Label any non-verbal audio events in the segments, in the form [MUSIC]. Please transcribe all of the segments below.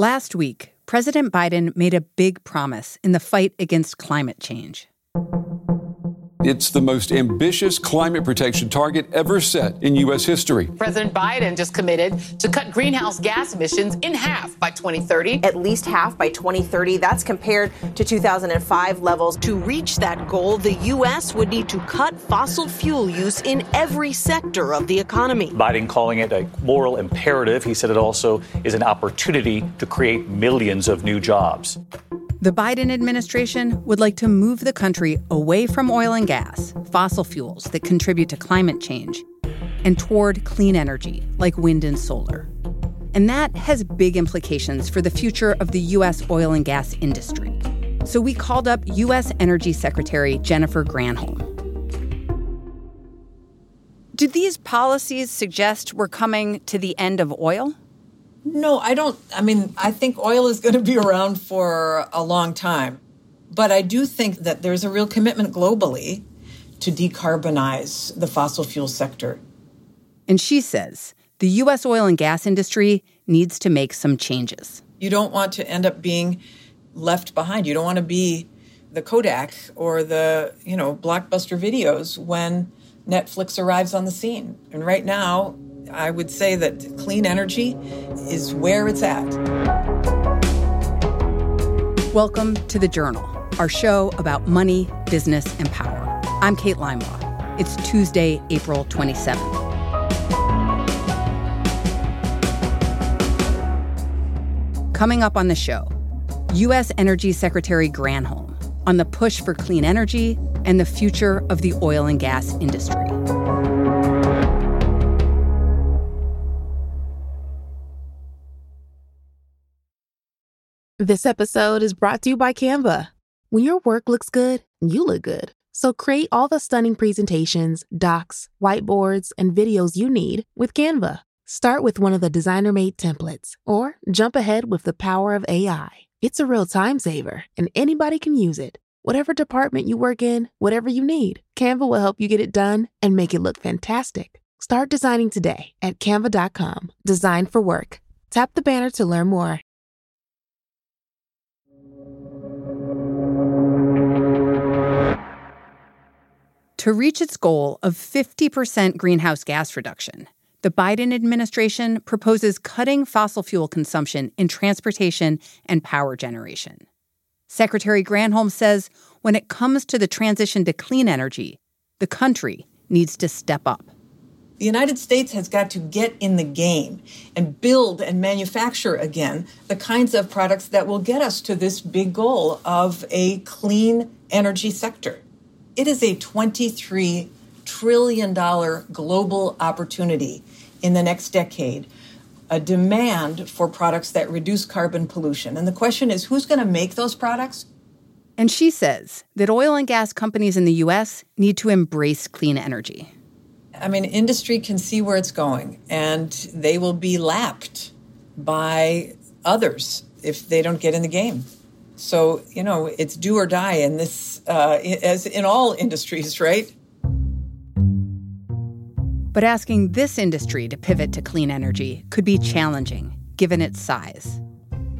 Last week, President Biden made a big promise in the fight against climate change. It's the most ambitious climate protection target ever set in U.S. history. President Biden just committed to cut greenhouse gas emissions in half by 2030. At least half by 2030. That's compared to 2005 levels. To reach that goal, the U.S. would need to cut fossil fuel use in every sector of the economy. Biden calling it a moral imperative. He said it also is an opportunity to create millions of new jobs. The Biden administration would like to move the country away from oil and gas, fossil fuels that contribute to climate change, and toward clean energy like wind and solar. And that has big implications for the future of the U.S. oil and gas industry. So we called up U.S. Energy Secretary Jennifer Granholm. Do these policies suggest we're coming to the end of oil? No, I don't. I mean, I think oil is going to be around for a long time. But I do think that there's a real commitment globally to decarbonize the fossil fuel sector. And she says the U.S. oil and gas industry needs to make some changes. You don't want to end up being left behind. You don't want to be the Kodak or the, you know, blockbuster videos when Netflix arrives on the scene. And right now, I would say that clean energy is where it's at. Welcome to The Journal, our show about money, business, and power. I'm Kate Linebaugh. It's Tuesday, April 27th. Coming up on the show, U.S. Energy Secretary Granholm on the push for clean energy and the future of the oil and gas industry. This episode is brought to you by Canva. When your work looks good, you look good. So create all the stunning presentations, docs, whiteboards, and videos you need with Canva. Start with one of the designer made templates or jump ahead with the power of AI. It's a real time saver and anybody can use it. Whatever department you work in, whatever you need, Canva will help you get it done and make it look fantastic. Start designing today at canva.com. Design for work. Tap the banner to learn more. To reach its goal of 50% greenhouse gas reduction, the Biden administration proposes cutting fossil fuel consumption in transportation and power generation. Secretary Granholm says when it comes to the transition to clean energy, the country needs to step up. The United States has got to get in the game and build and manufacture again the kinds of products that will get us to this big goal of a clean energy sector. It is a $23 trillion global opportunity in the next decade, a demand for products that reduce carbon pollution. And the question is who's going to make those products? And she says that oil and gas companies in the U.S. need to embrace clean energy. I mean, industry can see where it's going, and they will be lapped by others if they don't get in the game. So, you know, it's do or die in this, uh, as in all industries, right? But asking this industry to pivot to clean energy could be challenging, given its size.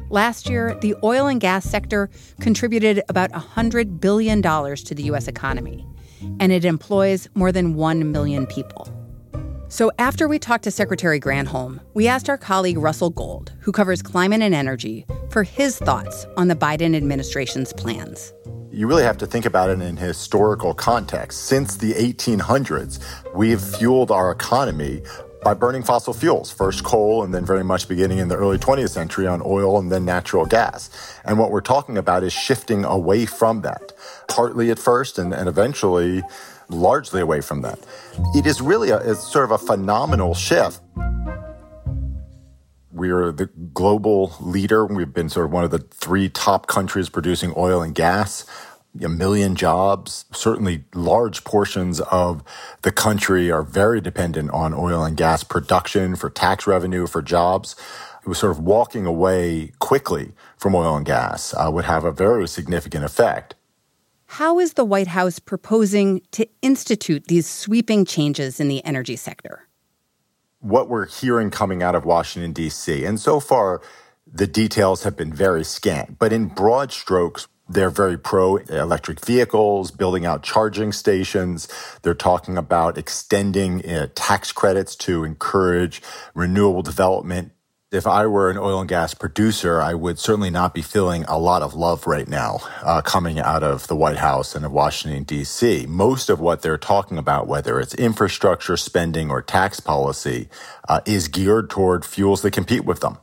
Last year, the oil and gas sector contributed about $100 billion to the U.S. economy, and it employs more than 1 million people. So after we talked to Secretary Granholm, we asked our colleague Russell Gold, who covers climate and energy, for his thoughts on the Biden administration's plans. You really have to think about it in historical context. Since the 1800s, we've fueled our economy by burning fossil fuels, first coal, and then very much beginning in the early 20th century on oil and then natural gas. And what we're talking about is shifting away from that, partly at first and, and eventually largely away from that. It is really a, sort of a phenomenal shift. We're the global leader. We've been sort of one of the three top countries producing oil and gas. A million jobs. Certainly, large portions of the country are very dependent on oil and gas production for tax revenue, for jobs. It was sort of walking away quickly from oil and gas uh, would have a very significant effect. How is the White House proposing to institute these sweeping changes in the energy sector? What we're hearing coming out of Washington, D.C., and so far, The details have been very scant, but in broad strokes, they're very pro electric vehicles, building out charging stations. They're talking about extending uh, tax credits to encourage renewable development. If I were an oil and gas producer, I would certainly not be feeling a lot of love right now uh, coming out of the White House and of Washington, D.C. Most of what they're talking about, whether it's infrastructure spending or tax policy, uh, is geared toward fuels that compete with them.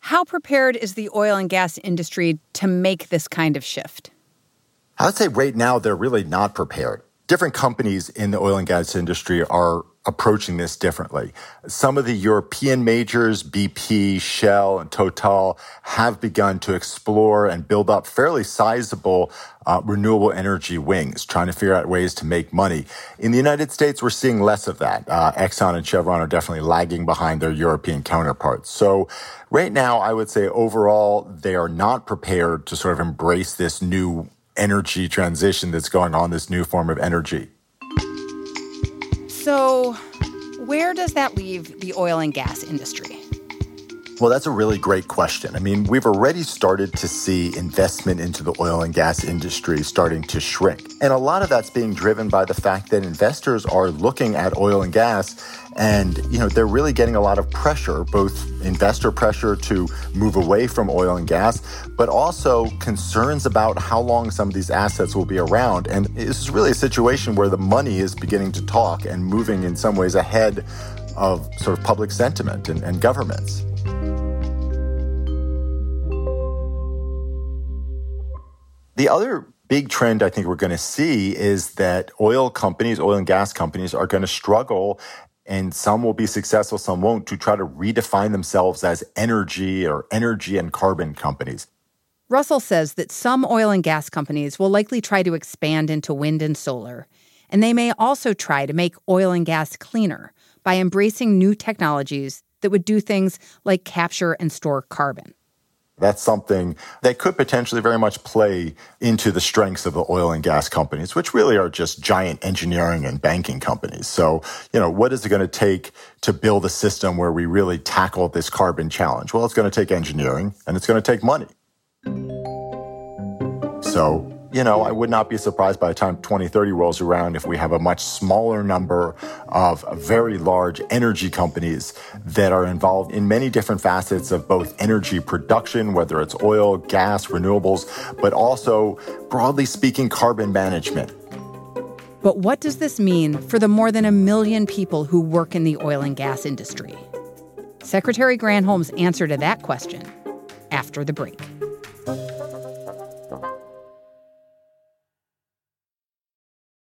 How prepared is the oil and gas industry to make this kind of shift? I would say right now they're really not prepared. Different companies in the oil and gas industry are approaching this differently. Some of the European majors, BP, Shell, and Total, have begun to explore and build up fairly sizable uh, renewable energy wings, trying to figure out ways to make money. In the United States, we're seeing less of that. Uh, Exxon and Chevron are definitely lagging behind their European counterparts. So right now, I would say overall, they are not prepared to sort of embrace this new energy transition that's going on, this new form of energy. So, where does that leave the oil and gas industry? Well, that's a really great question. I mean, we've already started to see investment into the oil and gas industry starting to shrink. And a lot of that's being driven by the fact that investors are looking at oil and gas and, you know, they're really getting a lot of pressure, both investor pressure to move away from oil and gas, but also concerns about how long some of these assets will be around. And this is really a situation where the money is beginning to talk and moving in some ways ahead of sort of public sentiment and, and governments. The other big trend I think we're going to see is that oil companies, oil and gas companies are going to struggle and some will be successful, some won't, to try to redefine themselves as energy or energy and carbon companies. Russell says that some oil and gas companies will likely try to expand into wind and solar, and they may also try to make oil and gas cleaner by embracing new technologies that would do things like capture and store carbon. That's something that could potentially very much play into the strengths of the oil and gas companies, which really are just giant engineering and banking companies. So, you know, what is it going to take to build a system where we really tackle this carbon challenge? Well, it's going to take engineering and it's going to take money. So, you know, I would not be surprised by the time 2030 rolls around if we have a much smaller number of very large energy companies that are involved in many different facets of both energy production, whether it's oil, gas, renewables, but also, broadly speaking, carbon management. But what does this mean for the more than a million people who work in the oil and gas industry? Secretary Granholm's answer to that question after the break.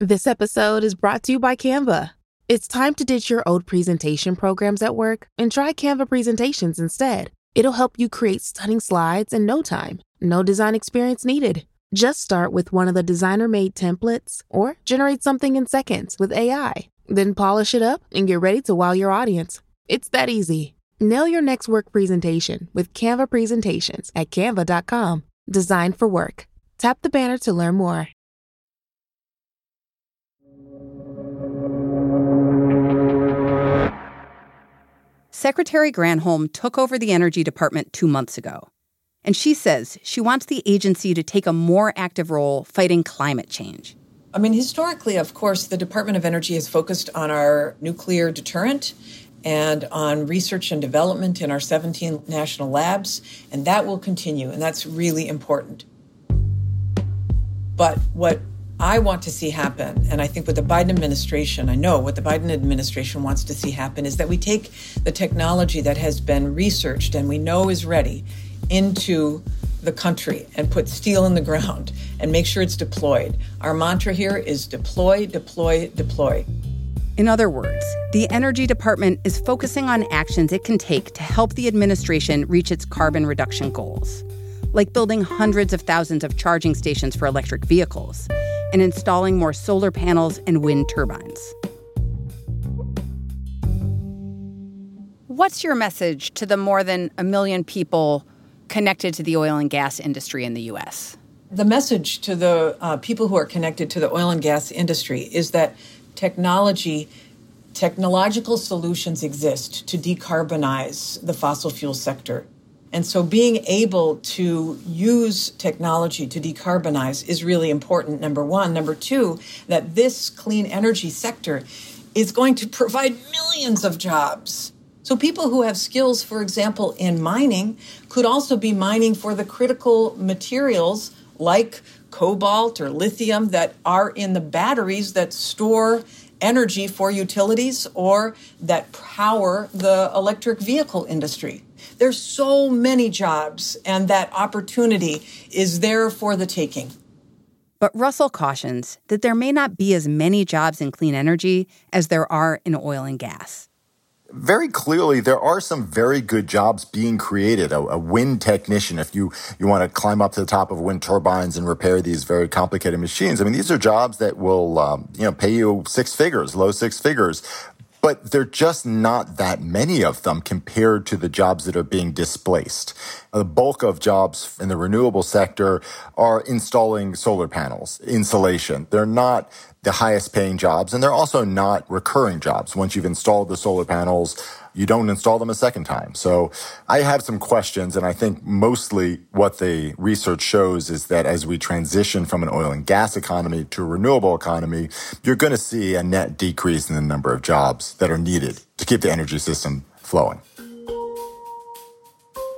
This episode is brought to you by Canva. It's time to ditch your old presentation programs at work and try Canva presentations instead. It'll help you create stunning slides in no time. No design experience needed. Just start with one of the designer made templates or generate something in seconds with AI. Then polish it up and get ready to wow your audience. It's that easy. Nail your next work presentation with Canva presentations at canva.com. Designed for work. Tap the banner to learn more. Secretary Granholm took over the Energy Department two months ago. And she says she wants the agency to take a more active role fighting climate change. I mean, historically, of course, the Department of Energy has focused on our nuclear deterrent and on research and development in our 17 national labs, and that will continue, and that's really important. But what I want to see happen, and I think what the Biden administration, I know what the Biden administration wants to see happen, is that we take the technology that has been researched and we know is ready into the country and put steel in the ground and make sure it's deployed. Our mantra here is deploy, deploy, deploy. In other words, the Energy Department is focusing on actions it can take to help the administration reach its carbon reduction goals like building hundreds of thousands of charging stations for electric vehicles and installing more solar panels and wind turbines. What's your message to the more than a million people connected to the oil and gas industry in the U.S.? The message to the uh, people who are connected to the oil and gas industry is that technology, technological solutions exist to decarbonize the fossil fuel sector. And so being able to use technology to decarbonize is really important, number one. Number two, that this clean energy sector is going to provide millions of jobs. So people who have skills, for example, in mining, could also be mining for the critical materials like cobalt or lithium that are in the batteries that store energy for utilities or that power the electric vehicle industry. There's so many jobs, and that opportunity is there for the taking. But Russell cautions that there may not be as many jobs in clean energy as there are in oil and gas very clearly there are some very good jobs being created. A, a, wind technician, if you, you want to climb up to the top of wind turbines and repair these very complicated machines. I mean, these are jobs that will, um, you know, pay you six figures, low six figures. But they're just not that many of them compared to the jobs that are being displaced. The bulk of jobs in the renewable sector are installing solar panels, insulation. They're not the highest paying jobs, and they're also not recurring jobs. Once you've installed the solar panels, you don't install them a second time. So I have some questions, and I think mostly what the research shows is that as we transition from an oil and gas economy to a renewable economy, you're going to see a net decrease in the number of jobs that are needed to keep the energy system flowing.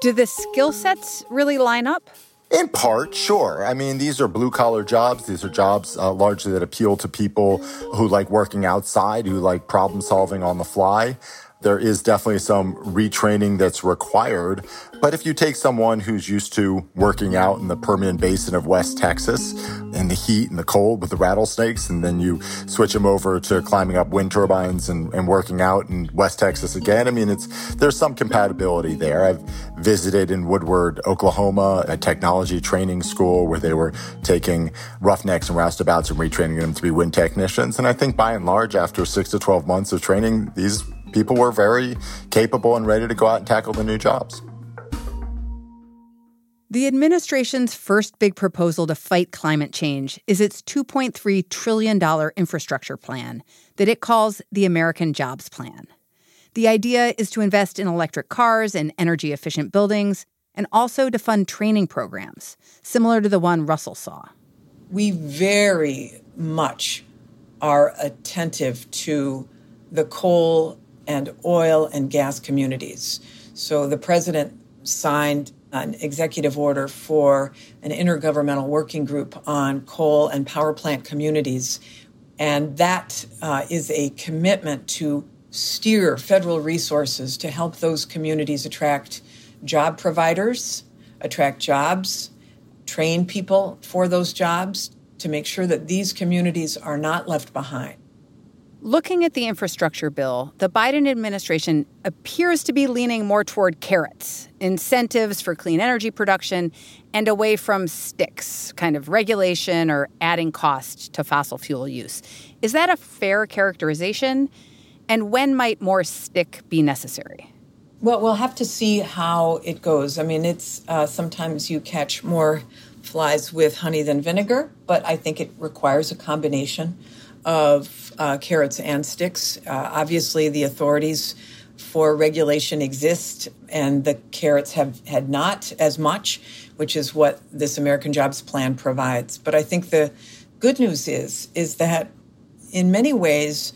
Do the skill sets really line up? In part, sure. I mean, these are blue collar jobs. These are jobs uh, largely that appeal to people who like working outside, who like problem solving on the fly. There is definitely some retraining that's required. But if you take someone who's used to working out in the Permian Basin of West Texas in the heat and the cold with the rattlesnakes, and then you switch them over to climbing up wind turbines and, and working out in West Texas again, I mean, it's, there's some compatibility there. I've visited in Woodward, Oklahoma, a technology training school where they were taking roughnecks and roustabouts and retraining them to be wind technicians. And I think by and large, after six to 12 months of training, these people were very capable and ready to go out and tackle the new jobs. The administration's first big proposal to fight climate change is its $2.3 trillion infrastructure plan that it calls the American Jobs Plan. The idea is to invest in electric cars and energy efficient buildings, and also to fund training programs, similar to the one Russell saw. We very much are attentive to the coal and oil and gas communities. So the president signed an executive order for an intergovernmental working group on coal and power plant communities. And that uh, is a commitment to steer federal resources to help those communities attract job providers, attract jobs, train people for those jobs to make sure that these communities are not left behind. Looking at the infrastructure bill, the Biden administration appears to be leaning more toward carrots, incentives for clean energy production, and away from sticks, kind of regulation or adding cost to fossil fuel use. Is that a fair characterization? And when might more stick be necessary? Well, we'll have to see how it goes. I mean, it's uh, sometimes you catch more flies with honey than vinegar, but I think it requires a combination of uh, carrots and sticks. Uh, obviously, the authorities for regulation exist, and the carrots have had not as much, which is what this American Jobs Plan provides. But I think the good news is is that in many ways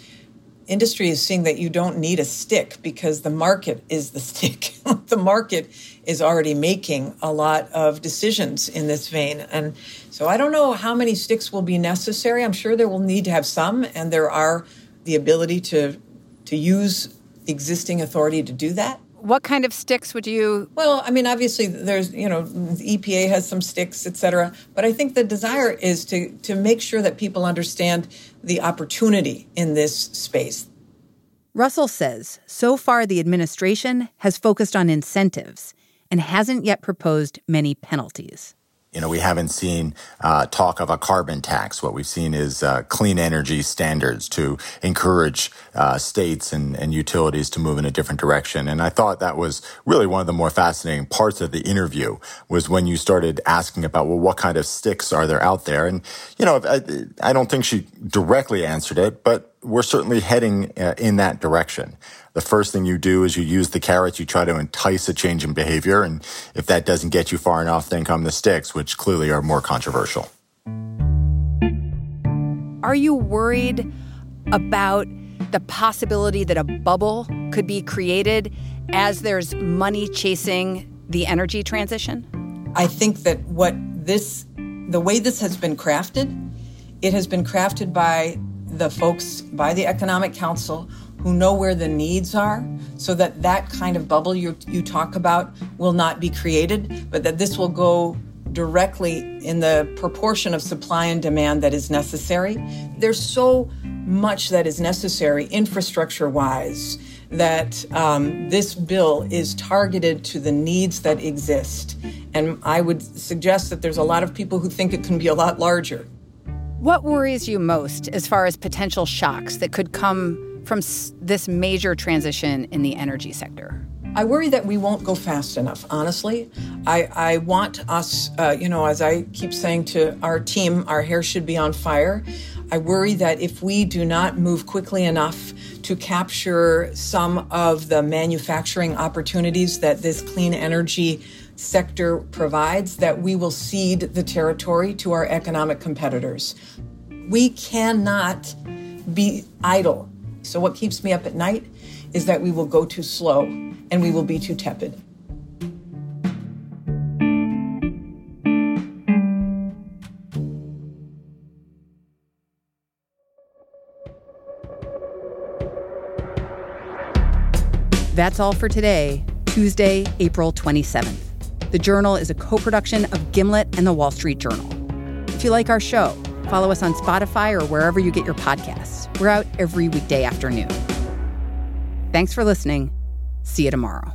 industry is seeing that you don't need a stick because the market is the [LAUGHS] stick. the market is already making a lot of decisions in this vein. And so I don't know how many sticks will be necessary. I'm sure there will need to have some, and there are the ability to to use existing authority to do that. What kind of sticks would you? Well, I mean, obviously, there's you know, the EPA has some sticks, et cetera. But I think the desire is to to make sure that people understand the opportunity in this space. Russell says so far the administration has focused on incentives and hasn't yet proposed many penalties. You know, we haven't seen uh, talk of a carbon tax. What we've seen is uh, clean energy standards to encourage uh, states and, and, utilities to move in a different direction. And I thought that was really one of the more fascinating parts of the interview was when you started asking about, well, what kind of sticks are there out there? And, you know, I, I don't think she directly answered it, but we're certainly heading uh, in that direction the first thing you do is you use the carrots, you try to entice a change in behavior. And if that doesn't get you far enough, then come the sticks, which clearly are more controversial. Are you worried about the possibility that a bubble could be created as there's money chasing the energy transition? I think that what this, the way this has been crafted, it has been crafted by the folks, by the Economic Council who know where the needs are so that that kind of bubble you, you talk about will not be created, but that this will go directly in the proportion of supply and demand that is necessary. There's so much that is necessary infrastructure wise that um, this bill is targeted to the needs that exist. And I would suggest that there's a lot of people who think it can be a lot larger. What worries you most as far as potential shocks that could come from this major transition in the energy sector? I worry that we won't go fast enough, honestly. I, I want us, uh, you know, as I keep saying to our team, our hair should be on fire. I worry that if we do not move quickly enough to capture some of the manufacturing opportunities that this clean energy sector provides, that we will cede the territory to our economic competitors. We cannot be idle so, what keeps me up at night is that we will go too slow and we will be too tepid. That's all for today, Tuesday, April 27th. The Journal is a co production of Gimlet and the Wall Street Journal. If you like our show, follow us on Spotify or wherever you get your podcasts. We're out every weekday afternoon. Thanks for listening. See you tomorrow.